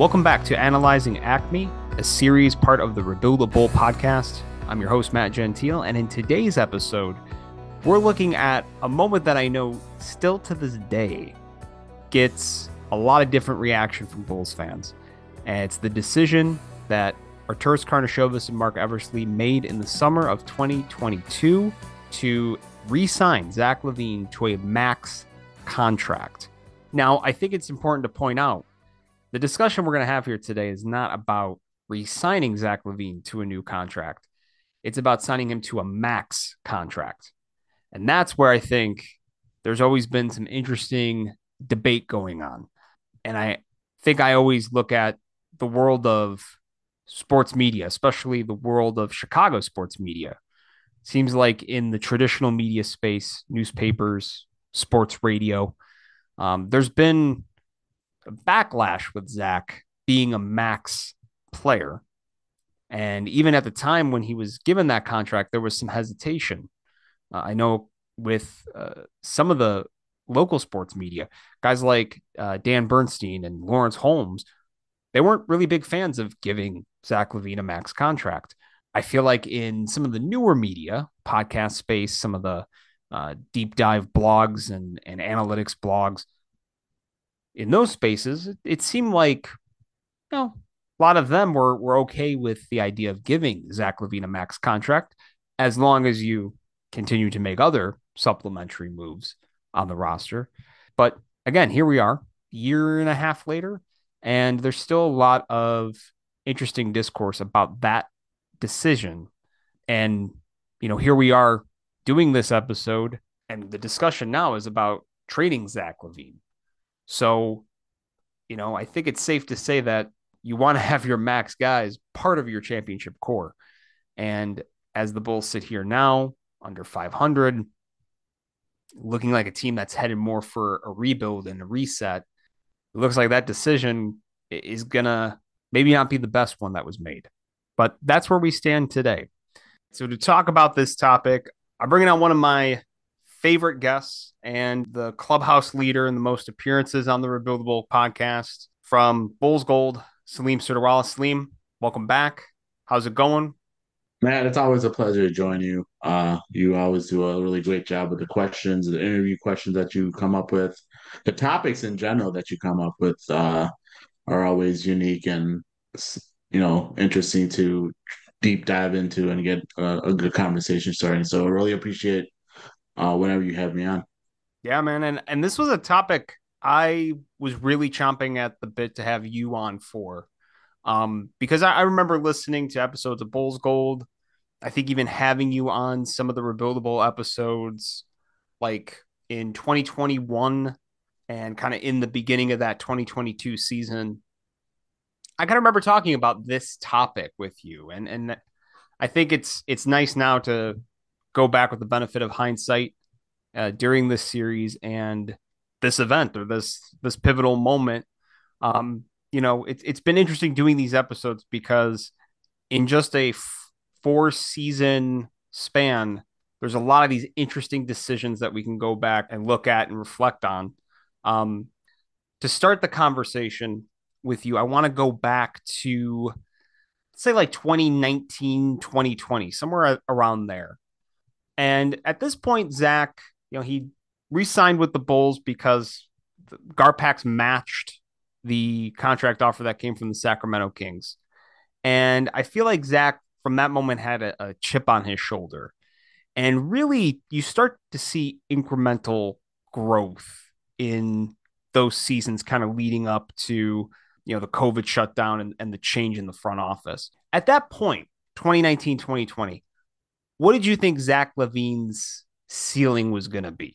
Welcome back to Analyzing AKME, a series part of the Rebuildable podcast. I'm your host, Matt Gentile, and in today's episode, we're looking at a moment that I know still to this day gets a lot of different reaction from Bulls fans. And it's the decision that Arturas Karnisovas and Marc Eversley made in the summer of 2022 to re sign Zach LaVine to a max contract. Now, I think it's important to point out the discussion we're going to have here today is not about re signing Zach LaVine to a new contract, it's about signing him to a max contract. And that's where I think there's always been some interesting debate going on. And I think I always look at the world of sports media, especially the world of Chicago sports media. Seems like in the traditional media space, newspapers, sports radio, um, there's been backlash with Zach being a max player. And even at the time when he was given that contract, there was some hesitation. Uh, I know with uh, some of the local sports media, guys like uh, Dan Bernstein and Lawrence Holmes, they weren't really big fans of giving Zach LaVine a max contract. I feel like in some of the newer media, podcast space, some of the uh, deep dive blogs and, and analytics blogs, in those spaces, it, seemed like, you know, a lot of them were, were okay with the idea of giving Zach LaVine a max contract as long as you continue to make other supplementary moves on the roster. But again, here we are, year and a half later, and there's still a lot of interesting discourse about that decision. And, you know, here we are doing this episode, and the discussion now is about trading Zach LaVine. So, you know, I think it's safe to say that you want to have your max guys part of your championship core. And as the Bulls sit here now, under 500, looking like a team that's headed more for a rebuild and a reset, it looks like that decision is going to maybe not be the best one that was made. But that's where we stand today. So, to talk about this topic, I'm bringing on one of my favorite guests and the clubhouse leader and the most appearances on the Rebuildable podcast from Bulls Gold, Salim Suterwalla. Salim, welcome back. How's it going? Matt, it's always a pleasure to join you. Uh, you always do a really great job with the questions, the interview questions that you come up with, the topics in general that you come up with uh, are always unique and you know interesting to deep dive into and get a, a good conversation starting. So I really appreciate uh, whenever you have me on. Yeah, man, and and this was a topic I was really chomping at the bit to have you on for um, because I, I, remember listening to episodes of Bulls Gold. I think even having you on some of the rebuildable episodes, like in 2021 and kind of in the beginning of that 2022 season. I kind of remember talking about this topic with you, and and I think it's it's nice now to go back with the benefit of hindsight uh, during this series and this event or this this pivotal moment. Um, you know, it's it's been interesting doing these episodes because in just a f- four season span, there's a lot of these interesting decisions that we can go back and look at and reflect on. Um, to start the conversation with you, I want to go back to say like 2019, 2020, somewhere around there. And at this point, Zach, you know, he re-signed with the Bulls because Garpax matched the contract offer that came from the Sacramento Kings. And I feel like Zach, from that moment, had a, a chip on his shoulder. And really, you start to see incremental growth in those seasons kind of leading up to you know the covid shutdown and, and the change in the front office at that point 2019 2020 what did you think zach LaVine's ceiling was going to be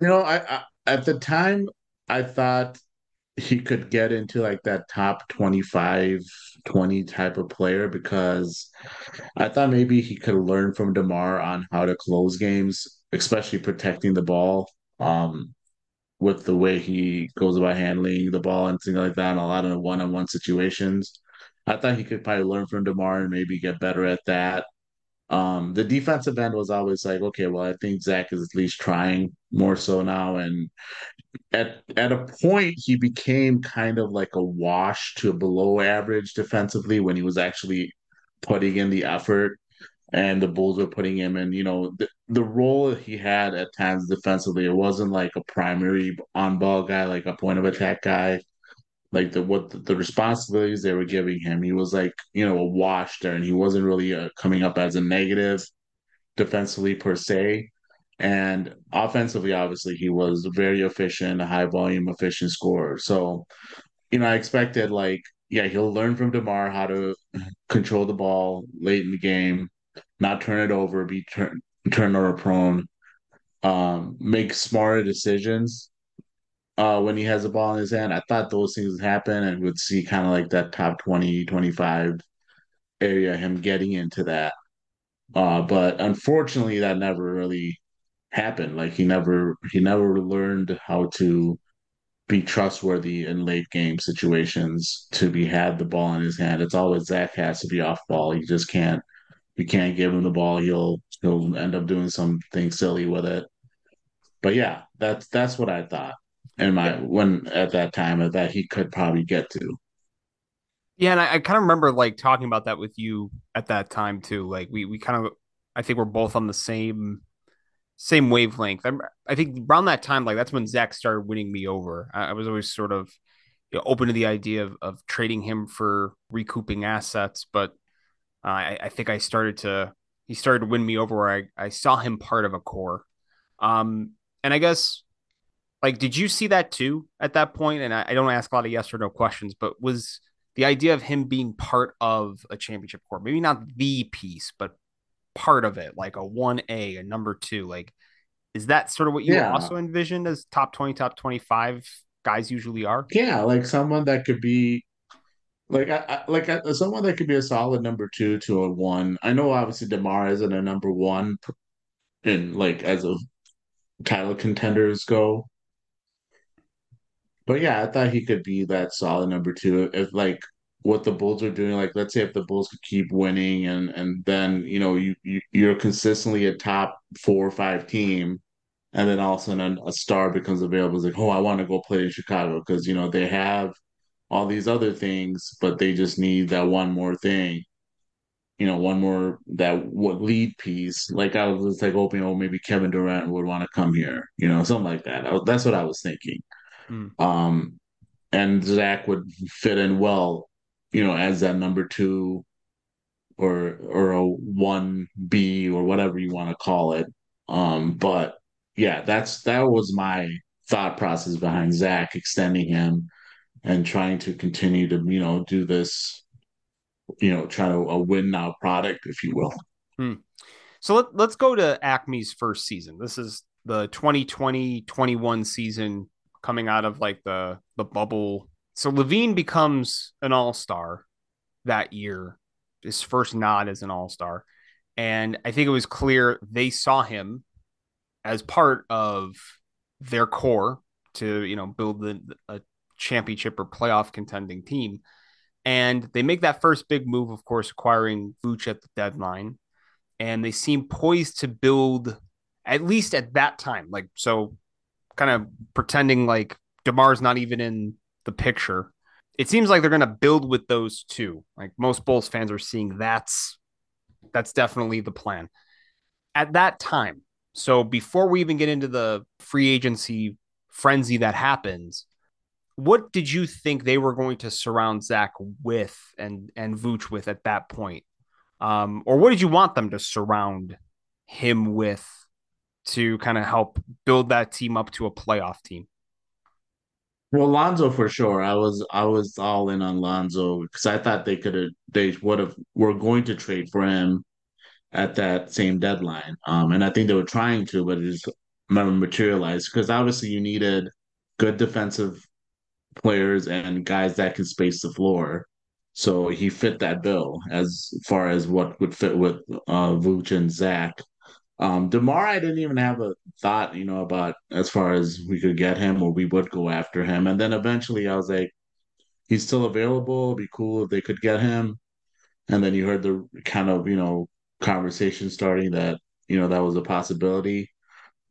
you know I, I, at the time I thought he could get into like that top 25, 20 type of player because I thought maybe he could learn from DeMar on how to close games, especially protecting the ball. Um, with the way he goes about handling the ball and things like that, and a lot of one-on-one situations. I thought he could probably learn from DeMar and maybe get better at that. Um, the defensive end was always like, okay, well, I think Zach is at least trying more so now. And at at a point, he became kind of like a wash to below average defensively when he was actually putting in the effort and the Bulls were putting him in, you know, the, the role he had at times defensively, it wasn't like a primary on ball guy, like a point of attack guy. Like the what the, the responsibilities they were giving him, he was like you know a wash there, and he wasn't really uh, coming up as a negative defensively per se. And offensively, obviously, he was very efficient, a high volume, efficient scorer. So, you know, I expected like, yeah, he'll learn from DeMar how to control the ball late in the game, not turn it over, be turn turnover prone, um, make smarter decisions uh, when he has the ball in his hand. I thought those things would happen and would see kind of like that top 20, 25 area, him getting into that. Uh, but unfortunately, that never really happened. Like he never he never learned how to be trustworthy in late game situations to be had the ball in his hand. It's always Zach has to be off ball. You just can't you can't give him the ball. He'll he'll end up doing something silly with it. But yeah, that's that's what I thought. And my yeah. when at that time that he could probably get to. Yeah, and I, I kind of remember like talking about that with you at that time too. Like we we kind of I think we're both on the same same wavelength. I'm, I think around that time, like that's when Zach started winning me over. I, I was always sort of you know, open to the idea of, of trading him for recouping assets, but uh, I, I think I started to he started to win me over where I, I saw him part of a core. Um, and I guess like did you see that too at that point? And I, I don't ask a lot of yes or no questions, but was the idea of him being part of a championship core, maybe not the piece, but part of it, like a 1A, a number two. Like, is that sort of what you yeah. also envisioned as top 20, top 25 guys usually are? Yeah, like someone that could be like I, I like I, someone that could be a solid number two to a one. I know obviously Demar isn't a number one in like as a title contenders go. But yeah, I thought he could be that solid number two if like what the Bulls are doing. Like, let's say if the Bulls could keep winning, and and then you know you, you you're consistently a top four or five team, and then all of a sudden a star becomes available. It's like, oh, I want to go play in Chicago because you know they have all these other things, but they just need that one more thing. You know, one more that what lead piece. Like I was like hoping, oh, maybe Kevin Durant would want to come here. You know, something like that. I, that's what I was thinking. Mm. Um, and Zach would fit in well you know, as that number two or or a one B or whatever you want to call it. Um, but yeah, that's that was my thought process behind Zach extending him and trying to continue to you know do this, you know, try to a win now product, if you will. Hmm. So let, let's go to AKME's first season. This is the 2020-21 season coming out of like the the bubble so LaVine becomes an all star that year, his first nod as an all star. And I think it was clear they saw him as part of their core to, you know, build the, a championship or playoff contending team. And they make that first big move, of course, acquiring Vooch at the deadline. And they seem poised to build, at least at that time, like, so kind of pretending like DeMar's not even in the picture. It seems like they're going to build with those two. Like most Bulls fans are seeing that's that's definitely the plan. At that time, so before we even get into the free agency frenzy that happens, what did you think they were going to surround Zach with and and Vooch with at that point? Um, or what did you want them to surround him with to kind of help build that team up to a playoff team? Well, Lonzo for sure. I was I was all in on Lonzo because I thought they could have they would have were going to trade for him at that same deadline. Um, and I think they were trying to, but it just never materialized because obviously you needed good defensive players and guys that can space the floor. So he fit that bill as far as what would fit with uh Vooch and Zach. Um, Demar, I didn't even have a thought, you know, about as far as we could get him or we would go after him. And then eventually I was like, he's still available. It'd be cool if they could get him. And then you heard the kind of, you know, conversation starting that, you know, that was a possibility.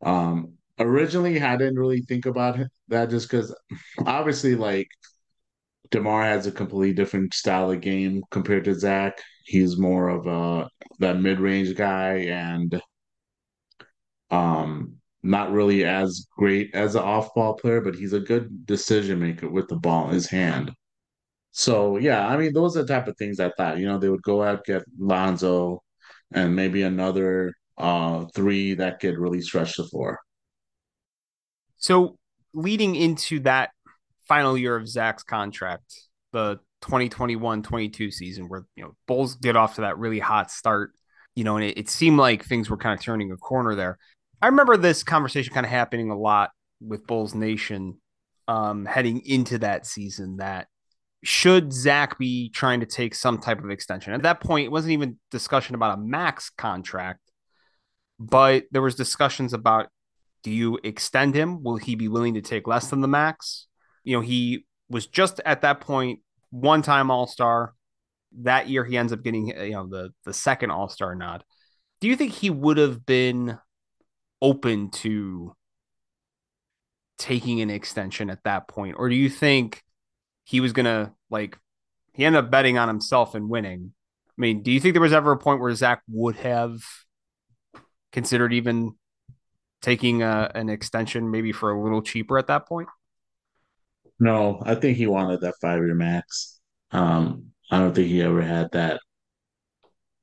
Um, originally I didn't really think about that just because obviously like DeMar has a completely different style of game compared to Zach. He's more of a that mid range guy and um not really as great as an off ball player, but he's a good decision maker with the ball in his hand. So yeah, I mean those are the type of things I thought. You know, they would go out get Lonzo and maybe another uh three that could really stretch the floor. So leading into that final year of Zach's contract, the 2021-22 season, where you know Bulls get off to that really hot start, you know, and it, it seemed like things were kind of turning a corner there. I remember this conversation kind of happening a lot with Bulls Nation um, heading into that season. That should Zach be trying to take some type of extension? At that point, it wasn't even discussion about a max contract, but there was discussions about do you extend him? Will he be willing to take less than the max? You know, he was just at that point one time All Star. That year, he ends up getting you know the the second All Star nod. Do you think he would have been open to taking an extension at that point, or do you think he was gonna like he ended up betting on himself and winning? I mean, do you think there was ever a point where Zach would have considered even taking a, an extension maybe for a little cheaper at that point? No, I think he wanted that five year max. Um, I don't think he ever had that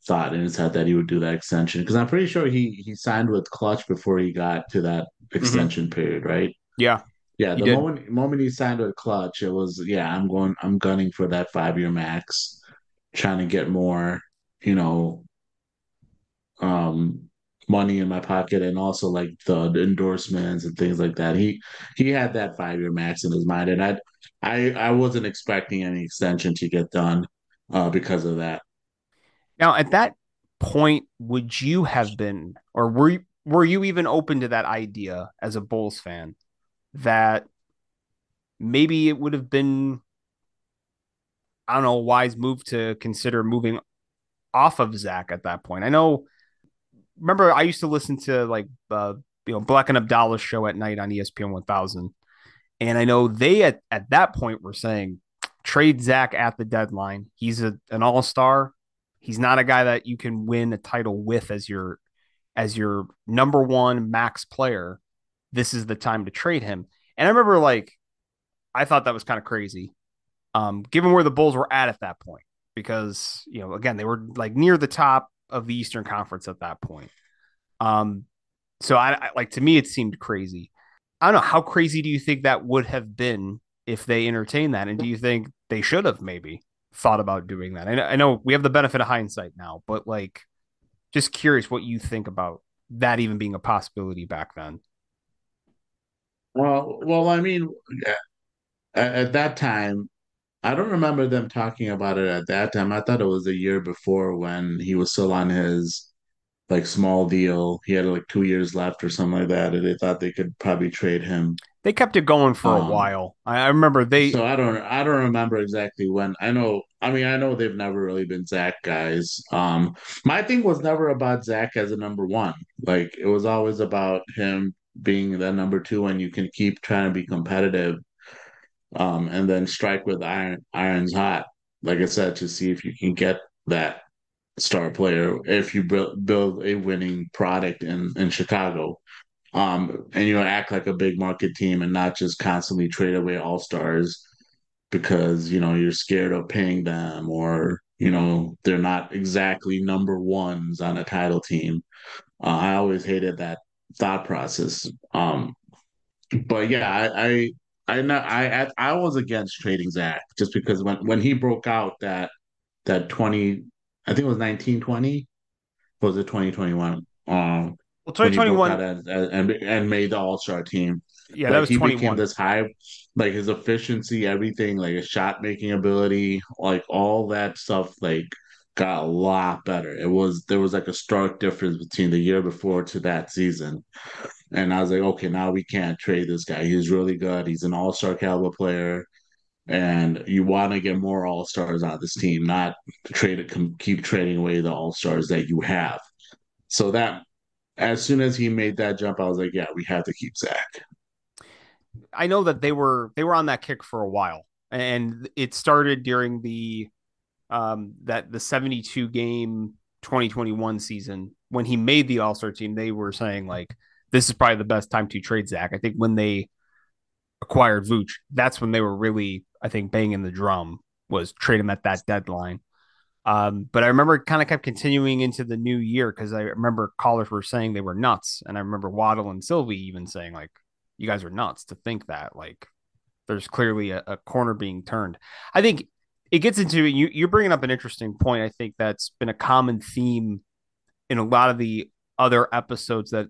thought in his head that he would do that extension because I'm pretty sure he he signed with Klutch before he got to that extension mm-hmm. period, right? Yeah. Yeah, the moment moment he signed with Klutch, it was yeah, I'm going I'm gunning for that five year max, trying to get more, you know, um money in my pocket and also like the, endorsements and things like that. He he had that five year max in his mind, and I I I wasn't expecting any extension to get done uh, because of that. Now, at that point, would you have been, or were you, were you even open to that idea as a Bulls fan that maybe it would have been, I don't know, a wise move to consider moving off of Zach at that point? I know remember I used to listen to like uh, you know Black and Abdallah's show at night on ESPN 1000, and I know they at at that point were saying trade Zach at the deadline. He's a, an all star. He's not a guy that you can win a title with as your as your number one max player. This is the time to trade him. And I remember like I thought that was kind of crazy, um, given where the Bulls were at at that point, because you know again they were like near the top of the Eastern Conference at that point. Um, so I, I like to me it seemed crazy. I don't know how crazy do you think that would have been if they entertained that, and do you think they should have maybe thought about doing that? I know, I know we have the benefit of hindsight now, but like, just curious what you think about that even being a possibility back then. Well, well, I mean, at, at that time, I don't remember them talking about it at that time. I thought it was a year before when he was still on his like small deal. He had like two years left or something like that, and they thought they could probably trade him. They kept it going for um, a while. I, remember they. So I don't. I don't remember exactly when. I know. I mean, I know they've never really been Zach guys. Um, my thing was never about Zach as a number one. Like it was always about him being the number two, and you can keep trying to be competitive um, and then strike with iron irons hot. Like I said, to see if you can get that star player if you build build a winning product in in Chicago. Um, and you know, act like a big market team and not just constantly trade away all stars because you know you're scared of paying them or you know they're not exactly number ones on a title team. Uh, I always hated that thought process. Um, but yeah, I, I I know I, I was against trading Zach just because when when he broke out that that twenty I think it was nineteen twenty was it twenty twenty one um well twenty twenty one and, and and made the All Star team yeah like, that was he 21. became this high like his efficiency everything like his shot making ability like all that stuff like got a lot better it was there was like a stark difference between the year before to that season and I was like, okay, now we can't trade this guy. He's really good. He's an all star caliber player. And you want to get more all stars on this team, not trade it, keep trading away the all stars that you have. So that as soon as he made that jump, I was like, yeah, we have to keep Zach. I know that they were they were on that kick for a while, and it started during the um that the 72 game 2021 season when he made the All Star team. They were saying like this is probably the best time to trade Zach. I think when they acquired Vooch, that's when they were really I think banging the drum was trade him at that deadline. Um, but I remember kind of kept continuing into the new year because I remember callers were saying they were nuts, and I remember Waddle and Silvy even saying like, "You guys are nuts to think that." Like, there's clearly a, a corner being turned. I think it gets into you. You're bringing up an interesting point. I think that's been a common theme in a lot of the other episodes that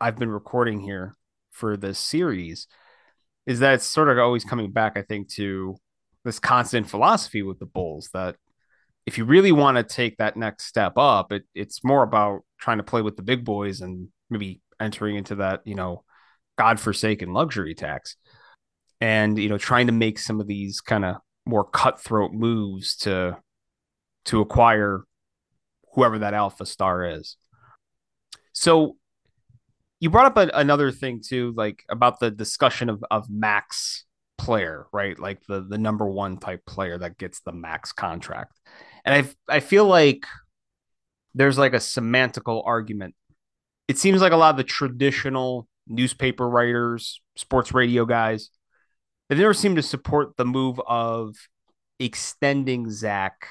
I've been recording here for this series. Is that it's sort of always coming back? I think to this constant philosophy with the Bulls that if you really want to take that next step up, it, it's more about trying to play with the big boys and maybe entering into that, you know, godforsaken luxury tax and, you know, trying to make some of these kind of more cutthroat moves to to acquire whoever that alpha star is. So you brought up a, another thing too, like about the discussion of, of max player, right? Like the the number one type player that gets the max contract. And I I feel like there's like a semantical argument. It seems like a lot of the traditional newspaper writers, sports radio guys, they never seem to support the move of extending Zach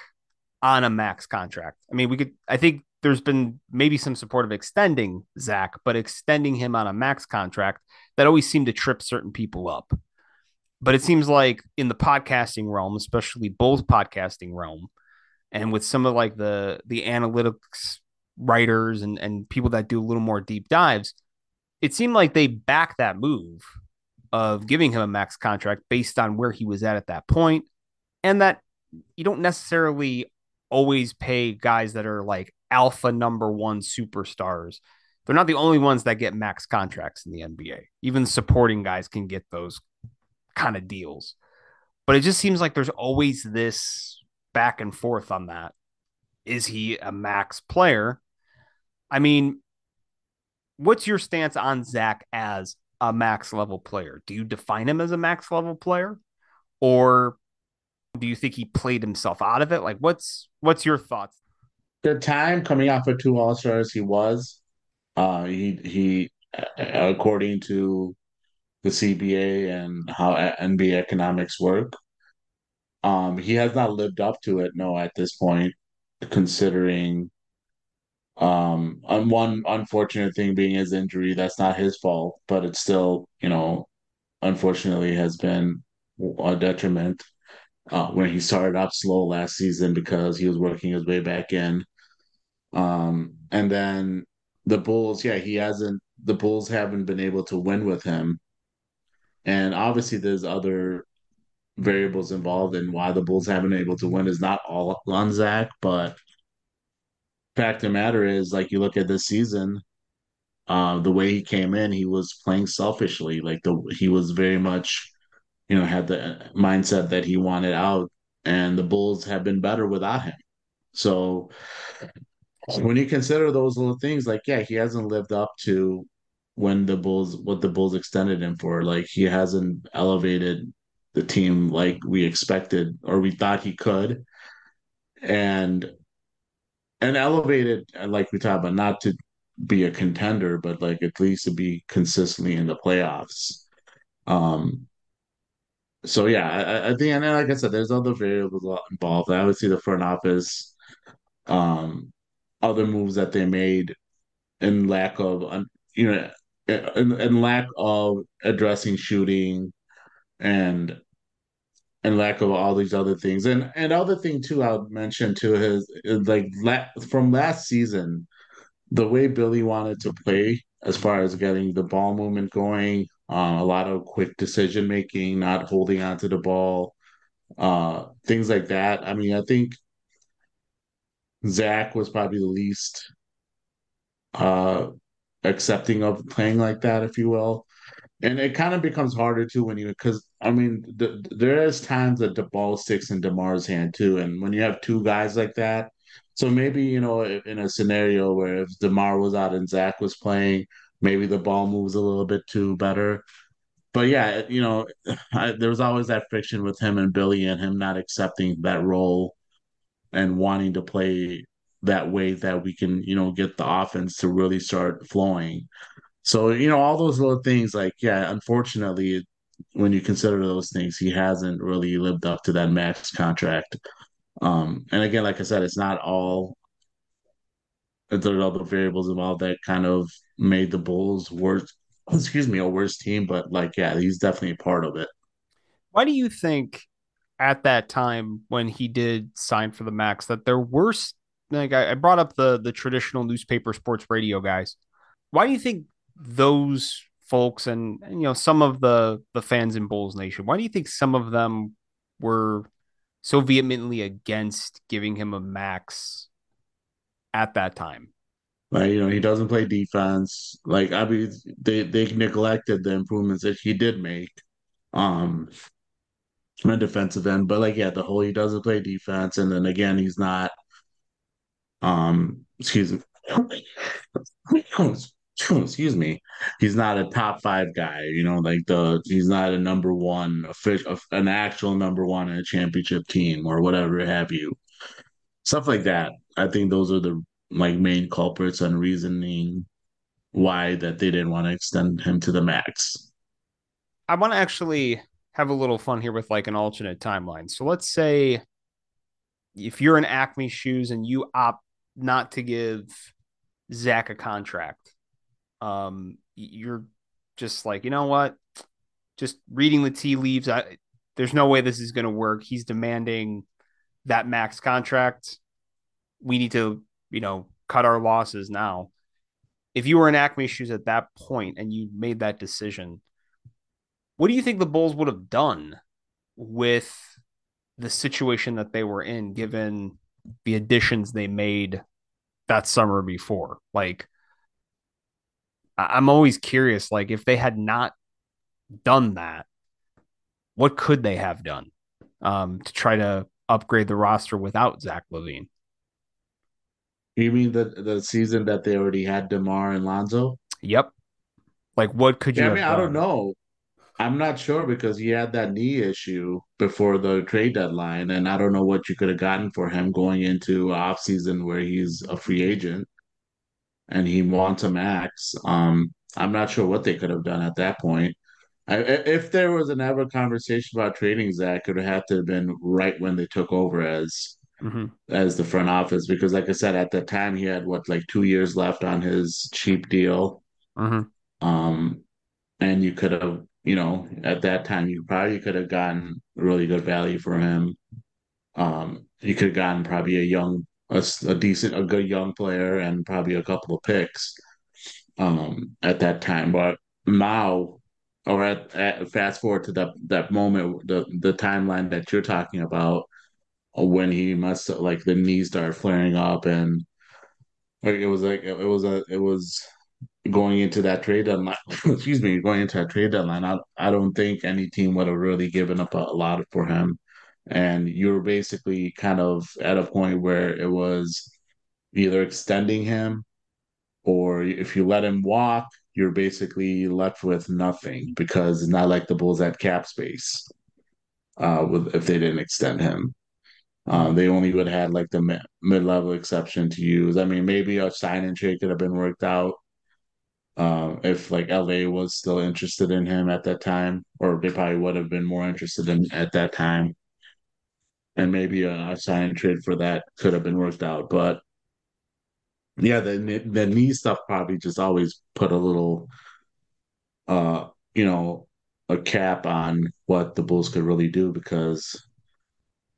on a max contract. I mean, we could I think there's been maybe some support of extending Zach, but extending him on a max contract that always seemed to trip certain people up. But it seems like in the podcasting realm, especially both podcasting realm, and with some of like the the analytics writers and and people that do a little more deep dives, it seemed like they back that move of giving him a max contract based on where he was at at that point, and that you don't necessarily always pay guys that are like alpha number one superstars. They're not the only ones that get max contracts in the NBA. Even supporting guys can get those kind of deals. But it just seems like there's always this back and forth on that. Is he a max player? I mean, what's your stance on Zach as a max level player? Do you define him as a max level player? Or do you think he played himself out of it? Like what's what's your thoughts? The time coming off of two All Stars, he was. Uh, he he, according to the CBA and how NBA economics work, um, he has not lived up to it. No, at this point, considering um, on one unfortunate thing being his injury, that's not his fault, but it's still, you know, unfortunately has been a detriment. Uh, when he started off slow last season because he was working his way back in. Um, and then the Bulls, yeah, he hasn't. The Bulls haven't been able to win with him, and obviously there's other variables involved and why the Bulls haven't been able to win. Is not all on Zach, but fact of the matter is, like you look at this season, uh, the way he came in, he was playing selfishly. Like the he was very much, you know, had the mindset that he wanted out, and the Bulls have been better without him. So when you consider those little things, like yeah, he hasn't lived up to when the Bulls what the Bulls extended him for. Like he hasn't elevated the team like we expected or we thought he could. And and elevated like we talked about, not to be a contender, but like at least to be consistently in the playoffs. Um so yeah, I, I think and like I said, there's other variables involved. I would see the front office um other moves that they made in lack of you know in lack of addressing shooting and and lack of all these other things and and other thing too i would mention too is, is like la- from last season the way billy wanted to play as far as getting the ball movement going uh, a lot of quick decision making not holding onto the ball uh things like that i mean i think zach was probably the least uh accepting of playing like that, if you will. And it kind of becomes harder too when you because I mean the, there is times that the ball sticks in Demar's hand too, and when you have two guys like that, So maybe, you know, in a scenario where if DeMar was out and Zach was playing, maybe the ball moves a little bit too better. But yeah, you know, I, there was always that friction with him and Billy and him not accepting that role and wanting to play that way that we can, you know, get the offense to really start flowing. So, you know, all those little things, like, yeah, unfortunately, when you consider those things, he hasn't really lived up to that max contract. Um, and again, like I said, it's not all there's other variables involved that kind of made the Bulls worse, excuse me, a worse team, but like, yeah, he's definitely part of it. Why do you think at that time when he did sign for the max that there were like I, brought up the the traditional newspaper sports radio guys. Why do you think those folks and, you know some of the the fans in Bulls Nation, why do you think some of them were so vehemently against giving him a max at that time? Like, you know, he doesn't play defense. Like, I mean, they they neglected the improvements that he did make. Um, on defensive end. But like, yeah, the whole he doesn't play defense, and then again, he's not. Um, excuse me. excuse me. He's not a top five guy. You know, like the he's not a number one, official, an actual number one in a championship team or whatever have you. Stuff like that. I think those are the like main culprits and reasoning why that they didn't want to extend him to the max. I want to actually have a little fun here with like an alternate timeline. So let's say if you're in AKME shoes and you opt not to give Zach a contract, um, you're just like, you know what? Just reading the tea leaves. I, there's no way this is going to work. He's demanding that max contract. We need to, you know, cut our losses now. If you were in AKME shoes at that point and you made that decision, what do you think the Bulls would have done with the situation that they were in, given the additions they made that summer before? Like, I'm always curious, like, if they had not done that, what could they have done um, to try to upgrade the roster without Zach LaVine? You mean the the season that they already had Demar and Lonzo? Yep. Like, what could you? Yeah, I mean, done? I don't know. I'm not sure because he had that knee issue before the trade deadline, and I don't know what you could have gotten for him going into off season where he's a free agent and he wants a max. Um, I'm not sure what they could have done at that point. I, if there was an ever conversation about trading Zach, it would have to have been right when they took over as mm-hmm. as the front office because, like I said, at that time he had what like two years left on his cheap deal. Mm-hmm. Um, and you could have you know, at that time, you probably could have gotten really good value for him. Um, you could have gotten probably a young, a, a, decent, a good young player, and probably a couple of picks um, at that time. But now, or at, at, fast forward to that that moment, the the timeline that you're talking about, uh, when he must like the knees start flaring up, and like it was like it was a it was going into that trade deadline, excuse me, going into that trade deadline, I, I don't think any team would have really given up a, a lot for him. And you were basically kind of at a point where it was either extending him or if you let him walk, you're basically left with nothing because not like the Bulls had cap space uh, with if they didn't extend him. Uh, they only would have had like the mid level exception to use. I mean, maybe a sign and trade could have been worked out um, if like LA was still interested in him at that time, or they probably would have been more interested in at that time. And maybe a, a sign trade for that could have been worked out. But yeah, the the knee stuff probably just always put a little uh, you know, a cap on what the Bulls could really do because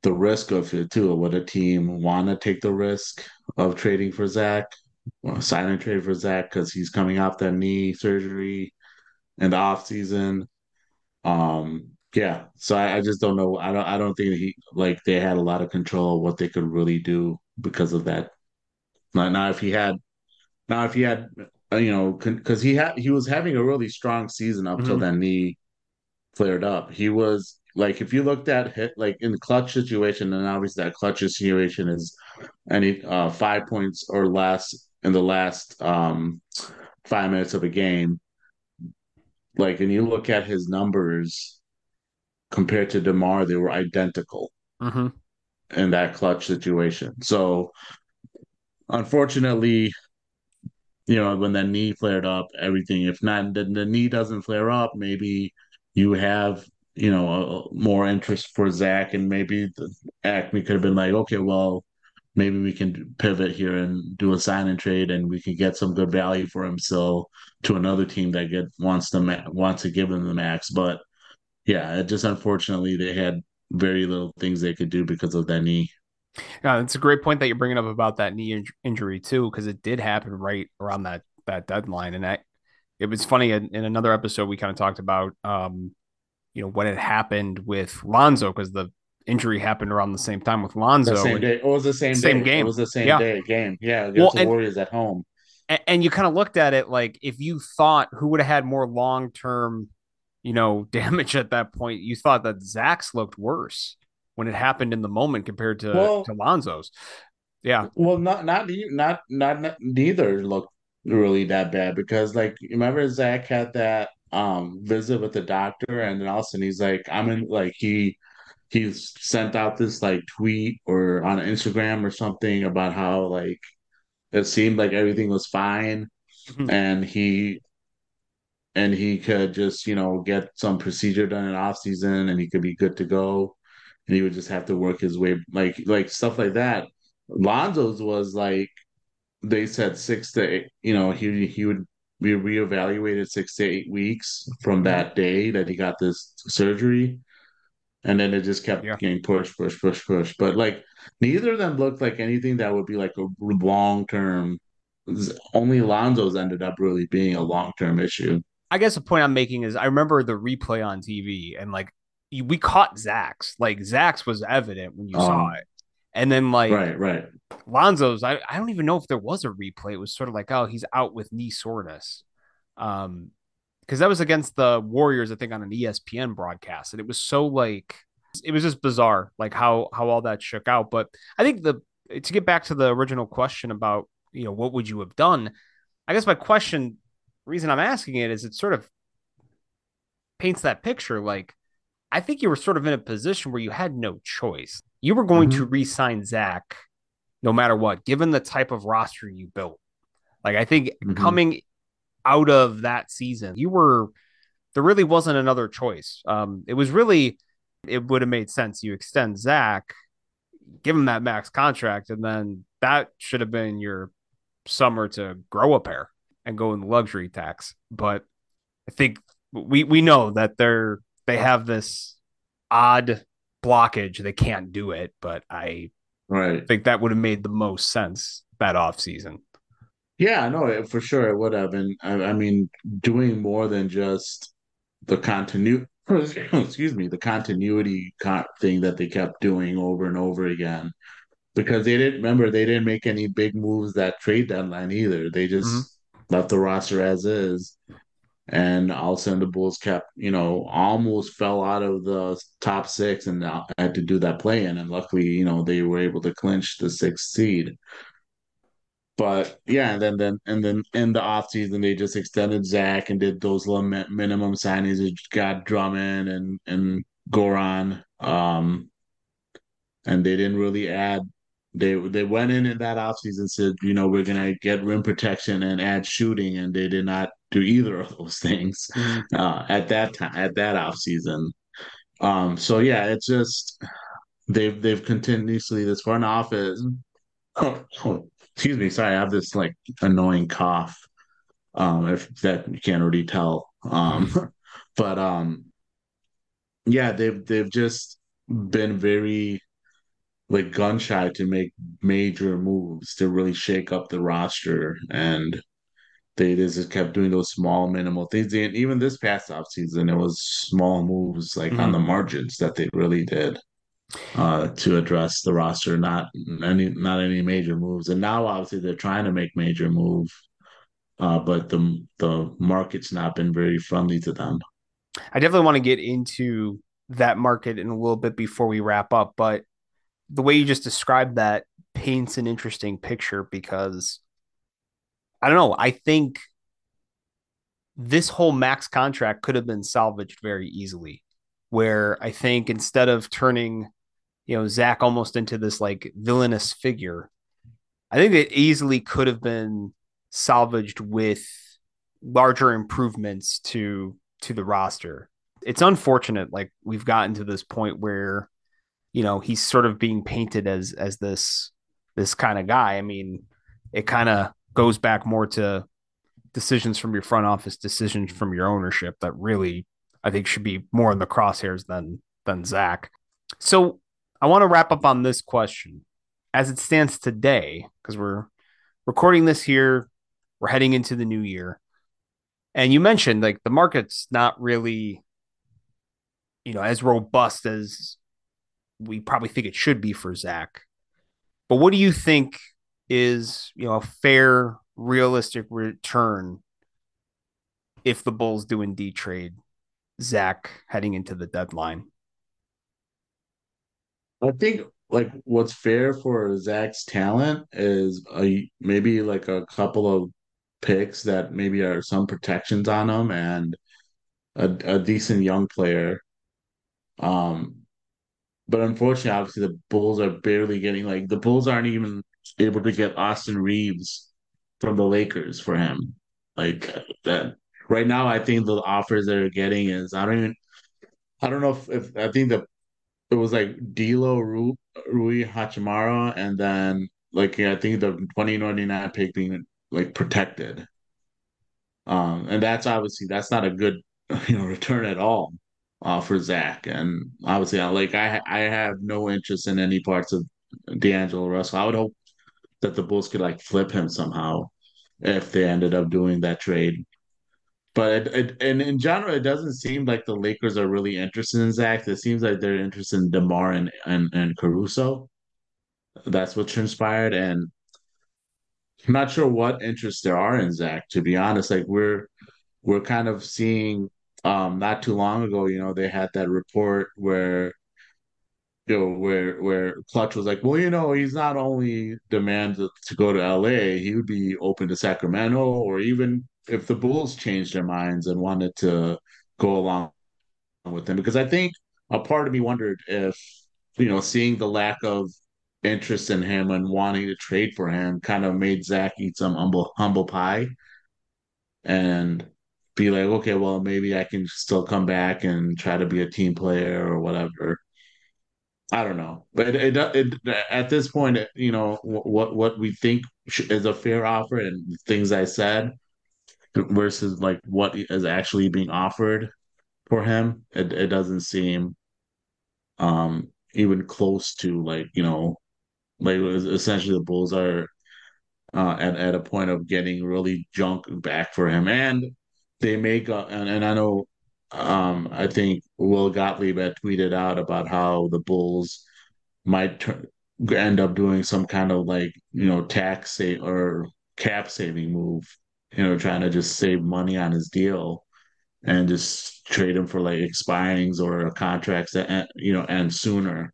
the risk of it too. Would a team want to take the risk of trading for Zach? well, sign and trade for Zach because he's coming off that knee surgery in the off season. Um, yeah, so I, I, just don't know. I don't. I don't think he like they had a lot of control of what they could really do because of that. Now, now if he had, now if he had, uh, you know, because he had he was having a really strong season up mm-hmm. till that knee flared up. He was like if you looked at hit like in the clutch situation, and obviously that clutch situation is any uh, five points or less in the last um, five minutes of a game. Like, and you look at his numbers compared to Demar, they were identical mm-hmm. in that clutch situation. So, unfortunately, you know, when that knee flared up, everything. If not, the, the knee doesn't flare up, maybe you have you know a, more interest for Zach, and maybe the AKME could have been like, okay, well, maybe we can pivot here and do a sign and trade, and we can get some good value for him still to another team that get wants to wants to give him the max. But yeah, it just unfortunately they had very little things they could do because of that knee. Yeah, it's a great point that you're bringing up about that knee in- injury too, because it did happen right around that that deadline, and that it was funny in, in another episode we kind of talked about, um, you know, what had happened with Lonzo because the injury happened around the same time with Lonzo. The same day. It was the same same day. game. It was the same yeah. day game. Yeah, against well, the Warriors at home. And, and you kind of looked at it like if you thought who would have had more long term, you know, damage at that point, you thought that Zach's looked worse when it happened in the moment compared to, well, to Lonzo's. Yeah. Well, not not not not, not neither looked really that bad because like remember Zach had that um visit with the doctor and then all of a sudden he's like I'm in like he he sent out this like tweet or on Instagram or something about how like it seemed like everything was fine mm-hmm. and he and he could just you know get some procedure done in off season and he could be good to go and he would just have to work his way like like stuff like that. Lonzo's was like they said six to eight, you know, he he would be reevaluated six to eight weeks from that day that he got this surgery. And then it just kept yeah. getting push, push, push, push. But like neither of them looked like anything that would be like a long term. Only Lonzo's ended up really being a long term issue. I guess the point I'm making is I remember the replay on TV and like we caught Zach's. Like Zach's was evident when you um, saw it. And then like right, right. Lonzo's, I, I don't even know if there was a replay. It was sort of like, oh, he's out with knee soreness. Um, because that was against the Warriors, I think, on an ESPN broadcast. And it was so like it was just bizarre, like how how all that shook out. But I think the to get back to the original question about, you know, what would you have done? I guess my question, reason I'm asking it is it sort of paints that picture like I think you were sort of in a position where you had no choice. You were going mm-hmm. to re sign Zach no matter what, given the type of roster you built. Like, I think mm-hmm. coming out of that season, you were, there really wasn't another choice. Um, it was really, it would have made sense. You extend Zach, give him that max contract, and then that should have been your summer to grow a pair and go in the luxury tax. But I think we we know that they're they have this odd blockage. They can't do it, but I right. think that would have made the most sense that off season. Yeah, no, for sure it would have. And I, I mean, doing more than just the continuity, excuse me, the continuity con- thing that they kept doing over and over again. Because they didn't remember, they didn't make any big moves that trade deadline either. They just mm-hmm. Left the roster as is and all of a sudden the Bulls kept, you know, almost fell out of the top six and had to do that play in. And luckily, you know, they were able to clinch the sixth seed. But yeah, and then then and then in the offseason they just extended Zach and did those little minimum signings. It got Drummond and and Goran, um, and they didn't really add they they went in in that offseason and said, you know, we're gonna get rim protection and add shooting, and they did not do either of those things mm-hmm. uh, at that time at that offseason. Um, so yeah, it's just they've they've continuously this front office. Oh, oh, excuse me, sorry, I have this like annoying cough. Um, if that you can't already tell. Um, but um, yeah, they've they've just been very like gun shy to make major moves to really shake up the roster. And they just kept doing those small minimal things. And even this past off season it was small moves like mm-hmm. on the margins that they really did uh, to address the roster. Not any not any major moves. And now obviously they're trying to make major move uh, but the the market's not been very friendly to them. I definitely want to get into that market in a little bit before we wrap up but the way you just described that paints an interesting picture because I don't know. I think this whole max contract could have been salvaged very easily. Where I think instead of turning, you know, Zach almost into this like villainous figure, I think it easily could have been salvaged with larger improvements to to the roster. It's unfortunate like we've gotten to this point where you know he's sort of being painted as as this this kind of guy. I mean, it kind of goes back more to decisions from your front office, decisions from your ownership that really I think should be more in the crosshairs than than Zach. So I want to wrap up on this question as it stands today, because we're recording this here, we're heading into the new year. And you mentioned like the market's not really, you know, as robust as we probably think it should be for Zach. But what do you think is, you know, a fair, realistic return if the Bulls do indeed trade Zach heading into the deadline? I think like what's fair for Zach's talent is a maybe like a couple of picks that maybe are some protections on them and a, a decent young player. Um, but unfortunately, obviously the Bulls are barely getting like the Bulls aren't even able to get Austin Reaves from the Lakers for him. Like that right now, I think the offers they're getting is I don't even I don't know if, if I think the it was like D'Lo Rui, Rui Hachimura and then like I think the 2099 pick being like protected. Um, and that's obviously that's not a good you know return at all uh, for Zach. And obviously, I like I I have no interest in any parts of D'Angelo Russell. I would hope that the Bulls could like flip him somehow if they ended up doing that trade. But it, it, and in general, it doesn't seem like the Lakers are really interested in Zach. It seems like they're interested in DeMar and, and, and Caruso. That's what transpired. And I'm not sure what interest there are in Zach, to be honest. Like we're we're kind of seeing um not too long ago, you know, they had that report where you know where where Klutch was like, well, you know, he's not only demanded to go to LA, he would be open to Sacramento or even if the Bulls changed their minds and wanted to go along with him. Because I think a part of me wondered if, you know, seeing the lack of interest in him and wanting to trade for him kind of made Zach eat some humble humble pie and be like, okay, well, maybe I can still come back and try to be a team player or whatever. I don't know, but it, it, it at this point, you know, what what we think is a fair offer and things I said versus like what is actually being offered for him, it it doesn't seem um even close to like you know like essentially the Bulls are uh, at at a point of getting really junk back for him, and they make a, and and I know um I think Will Gottlieb had tweeted out about how the Bulls might end up doing some kind of like you know tax save or cap saving move, you know, trying to just save money on his deal and just trade him for like expirings or contracts that end, you know end sooner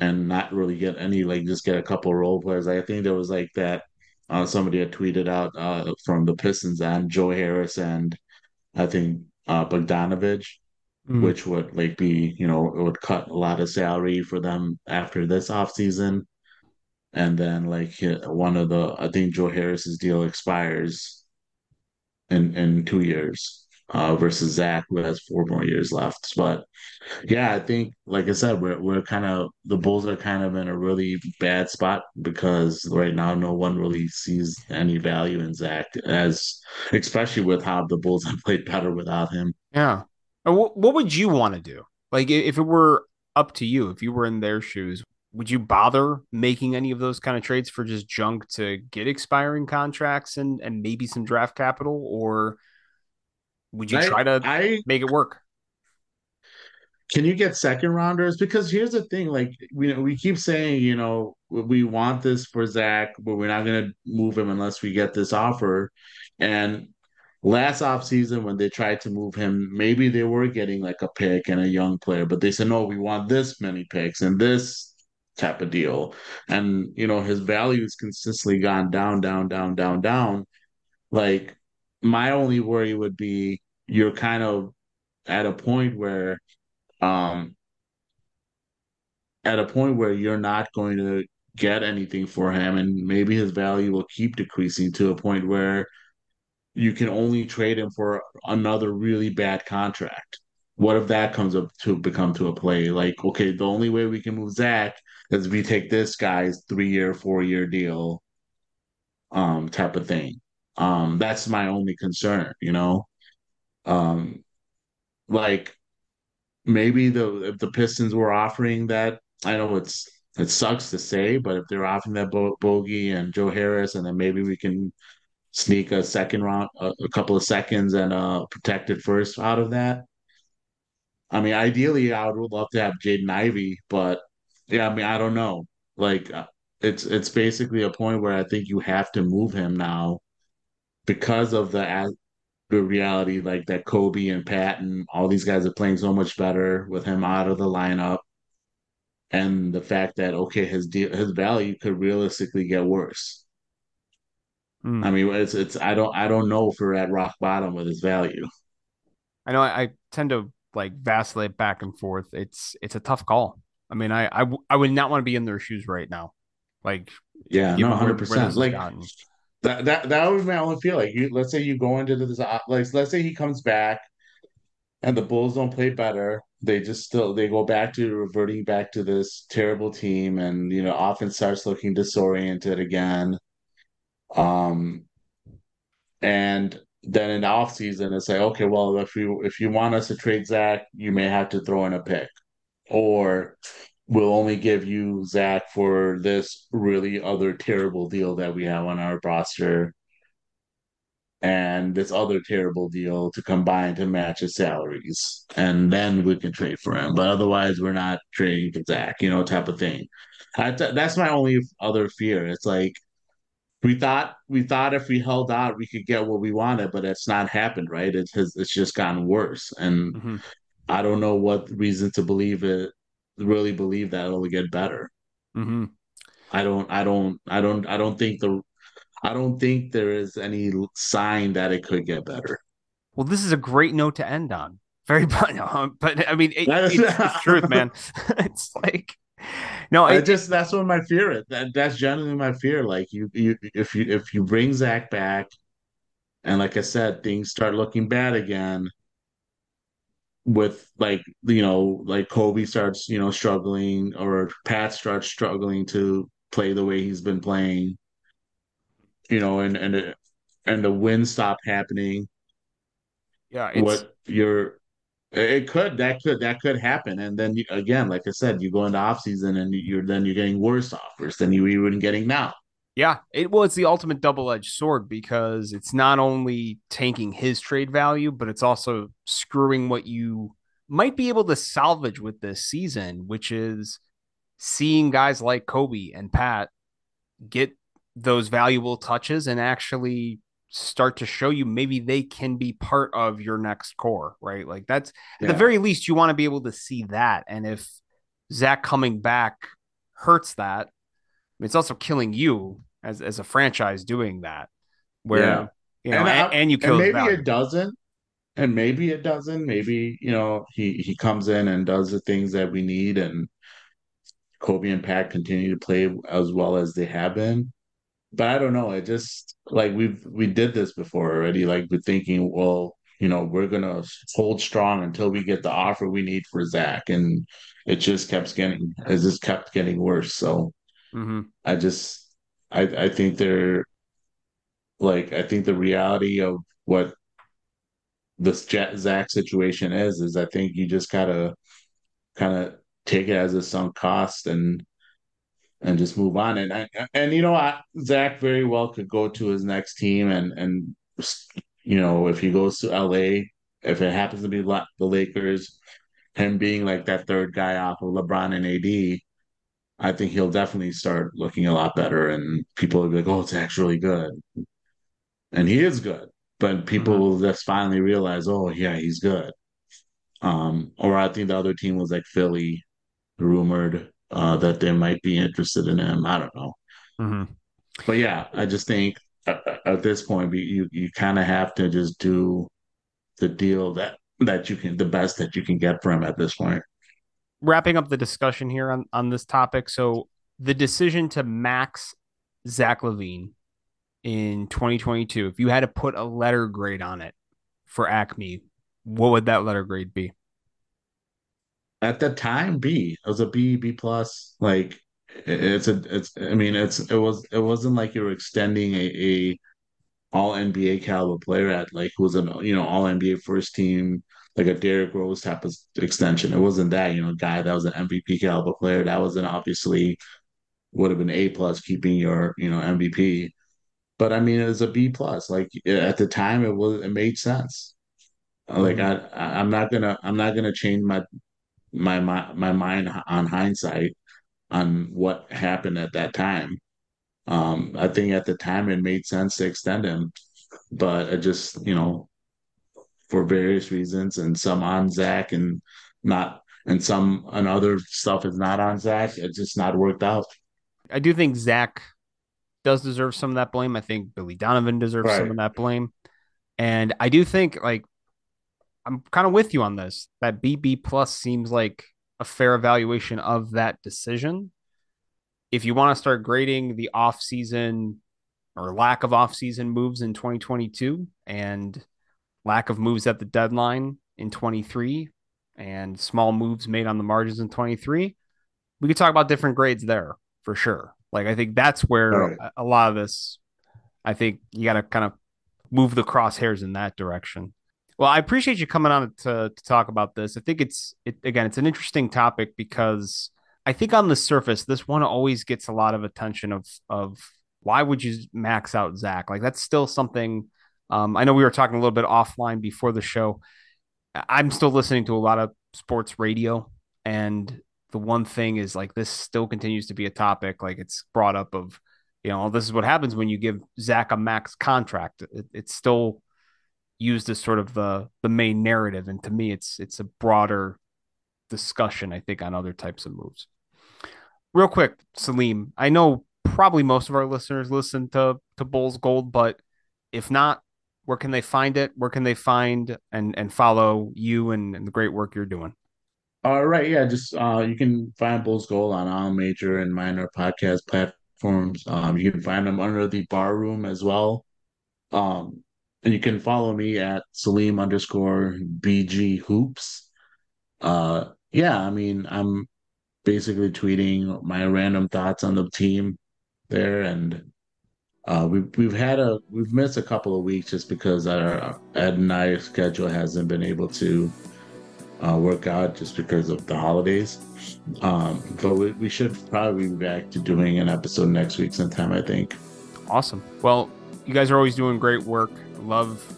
and not really get any like just get a couple role players. I think there was like that uh, somebody had tweeted out uh, from the Pistons and Joe Harris and I think uh, Bogdanovich, mm. which would like be you know it would cut a lot of salary for them after this offseason. And then like one of the I think Joe Harris's deal expires in in two years uh, versus Zach, who has four more years left. But yeah, I think, like I said, we're we're kind of the Bulls are kind of in a really bad spot because right now no one really sees any value in Zach, as especially with how the Bulls have played better without him. Yeah. What what would you want to do? Like if it were up to you, if you were in their shoes, would you bother making any of those kind of trades for just junk to get expiring contracts and and maybe some draft capital or would you I, try to I, make it work? Can you get second rounders? Because here's the thing: like we we keep saying, you know, we want this for Zach, but we're not going to move him unless we get this offer. And last offseason when they tried to move him, maybe they were getting like a pick and a young player, but they said, no, we want this many picks and this type of deal. And, you know, his value has consistently gone down, down, down, down, down. Like, my only worry would be you're kind of at a point where, um, at a point where you're not going to get anything for him, and maybe his value will keep decreasing to a point where you can only trade him for another really bad contract. What if that comes up to become to a play? Like, okay, the only way we can move Zach is if we take this guy's three year, four year deal, um, type of thing. Um, that's my only concern, you know. Um, like maybe the if the Pistons were offering that, I know it's it sucks to say, but if they're offering that Bo- Bogey and Joe Harris, and then maybe we can sneak a second round, a, a couple of seconds, and a protected first out of that. I mean, ideally, I would love to have Jaden Ivey, but yeah, I mean, I don't know. Like, uh, it's it's basically a point where I think you have to move him now because of the the reality, like that Coby and Pat and all these guys are playing so much better with him out of the lineup, and the fact that okay, his deal, his value could realistically get worse. Mm. I mean, it's it's I don't I don't know if we're at rock bottom with his value. I know I, I tend to like vacillate back and forth. It's it's a tough call. I mean, I I, I would not want to be in their shoes right now. Like, yeah, no, hundred percent. Like that that that was my only feel. Like, you let's say you go into this, uh, like let's say he comes back, and the Bulls don't play better. They just still they go back to reverting back to this terrible team, and you know, offense starts looking disoriented again. Um, and then in the off season, it's like, okay, well, if you if you want us to trade Zach, you may have to throw in a pick, or we'll only give you Zach for this really other terrible deal that we have on our roster, and this other terrible deal to combine to match his salaries, and then we can trade for him. But otherwise, we're not trading for Zach, you know, type of thing. I, that's my only other fear. It's like we thought we thought if we held out we could get what we wanted, but it's not happened, right? It has it's just gotten worse. And mm-hmm. I don't know what reason to believe it really believe that it'll get better. Mm-hmm. I don't I don't I don't I don't think the I don't think there is any sign that it could get better. Well, this is a great note to end on. Very, but, but I mean, it, it's, it's truth, man. it's like no, I just that's what my fear is. That that's generally my fear. Like you, you, if you if you bring Zach back, and like I said, things start looking bad again. With like you know, like Coby starts you know struggling, or Pat starts struggling to play the way he's been playing. You know, and and and the wins stop happening. Yeah, what you're it could that could that could happen, and then you, again, like I said, you go into off season and you're then you're getting worse offers than you were even getting now. Yeah, it well, it's the ultimate double edged sword because it's not only tanking his trade value, but it's also screwing what you might be able to salvage with this season, which is seeing guys like Coby and Pat get those valuable touches and actually start to show you maybe they can be part of your next core, right? Like that's yeah. at the very least you want to be able to see that. And if Zach coming back hurts that, it's also killing you as as a franchise doing that. Where yeah. you know, and, and, and you kill. And maybe it doesn't, and maybe it doesn't. Maybe you know he he comes in and does the things that we need, and Coby and Pat continue to play as well as they have been but I don't know. I just like we've we did this before already. Like we're thinking, well, you know, we're gonna hold strong until we get the offer we need for Zach, and it just kept getting it just kept getting worse. So mm-hmm. I just I I think they're like I think the reality of what this Zach situation is is I think you just gotta kind of take it as a sunk cost and and just move on. And and, and you know, I, Zach very well could go to his next team, and and you know, if he goes to LA, if it happens to be the Lakers, him being like that third guy off of LeBron and AD, I think he'll definitely start looking a lot better, and people will be like, "Oh, it's actually good," and he is good. But people mm-hmm. will just finally realize, "Oh, yeah, he's good." Um, or I think the other team was like Philly, rumored uh, that they might be interested in him. I don't know. Mm-hmm. But yeah, I just think at, at this point, you you kind of have to just do the deal that that you can, the best that you can get for him at this point. Wrapping up the discussion here on on this topic, so the decision to max Zach LaVine in 2022, if you had to put a letter grade on it for AKME, what would that letter grade be? At the time, B. It was a B, B plus. Like it's a it's I mean it's it was it wasn't like you were extending a, a all NBA caliber player at like who was an you know all NBA first team like a Derrick Rose type of extension. It wasn't that you know guy that was an MVP caliber player that wasn't obviously would have been A plus keeping your you know MVP. But I mean it was a B plus. Like at the time it was it made sense. Like mm-hmm. I I'm not gonna I'm not gonna change my my my my mind on hindsight on what happened at that time. Um, I think at the time it made sense to extend him, but it just you know for various reasons and some on Zach and not and some and other stuff is not on Zach. It's just not worked out. I do think Zach does deserve some of that blame. I think Billy Donovan deserves right. some of that blame. And I do think like I'm kind of with you on this. That BB plus seems like a fair evaluation of that decision. If you want to start grading the off season or lack of off season moves in 2022 and lack of moves at the deadline in 23 and small moves made on the margins in 23, we could talk about different grades there for sure. Like I think that's where right. a lot of this I think you got to kind of move the crosshairs in that direction. Well, I appreciate you coming on to, to talk about this. I think it's it, again, it's an interesting topic because I think on the surface, this one always gets a lot of attention of of why would you max out Zach? Like that's still something. Um, I know we were talking a little bit offline before the show. I'm still listening to a lot of sports radio, and the one thing is like this still continues to be a topic. Like it's brought up of, you know, this is what happens when you give Zach a max contract. It, it's still used as sort of the the main narrative and to me it's it's a broader discussion i think on other types of moves real quick salim i know probably most of our listeners listen to to bulls gold but if not where can they find it? Where can they find and and follow you and, and the great work you're doing? All right yeah just uh you can find bulls Gold on all major and minor podcast platforms. Um you can find them under the bar room as well. Um and you can follow me at Salim underscore BG hoops. Uh, yeah, I mean, I'm basically tweeting my random thoughts on the team there, and uh, we've we've had a we've missed a couple of weeks just because our Ed and I schedule hasn't been able to uh, work out just because of the holidays. Um, but we, we should probably be back to doing an episode next week sometime. I think. Awesome. Well, you guys are always doing great work love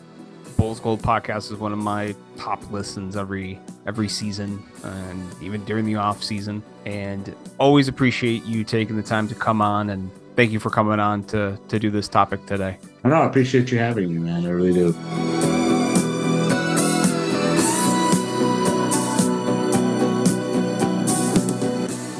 Bulls Gold podcast is one of my top listens every every season and even during the off season and always appreciate you taking the time to come on and thank you for coming on to to do this topic today. I know I appreciate you having me man I really do.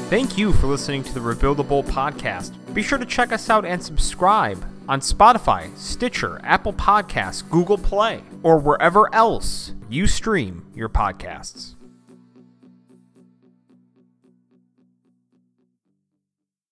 Thank you for listening to the Rebuildable podcast. Be sure to check us out and subscribe on Spotify, Stitcher, Apple Podcasts, Google Play, or wherever else you stream your podcasts.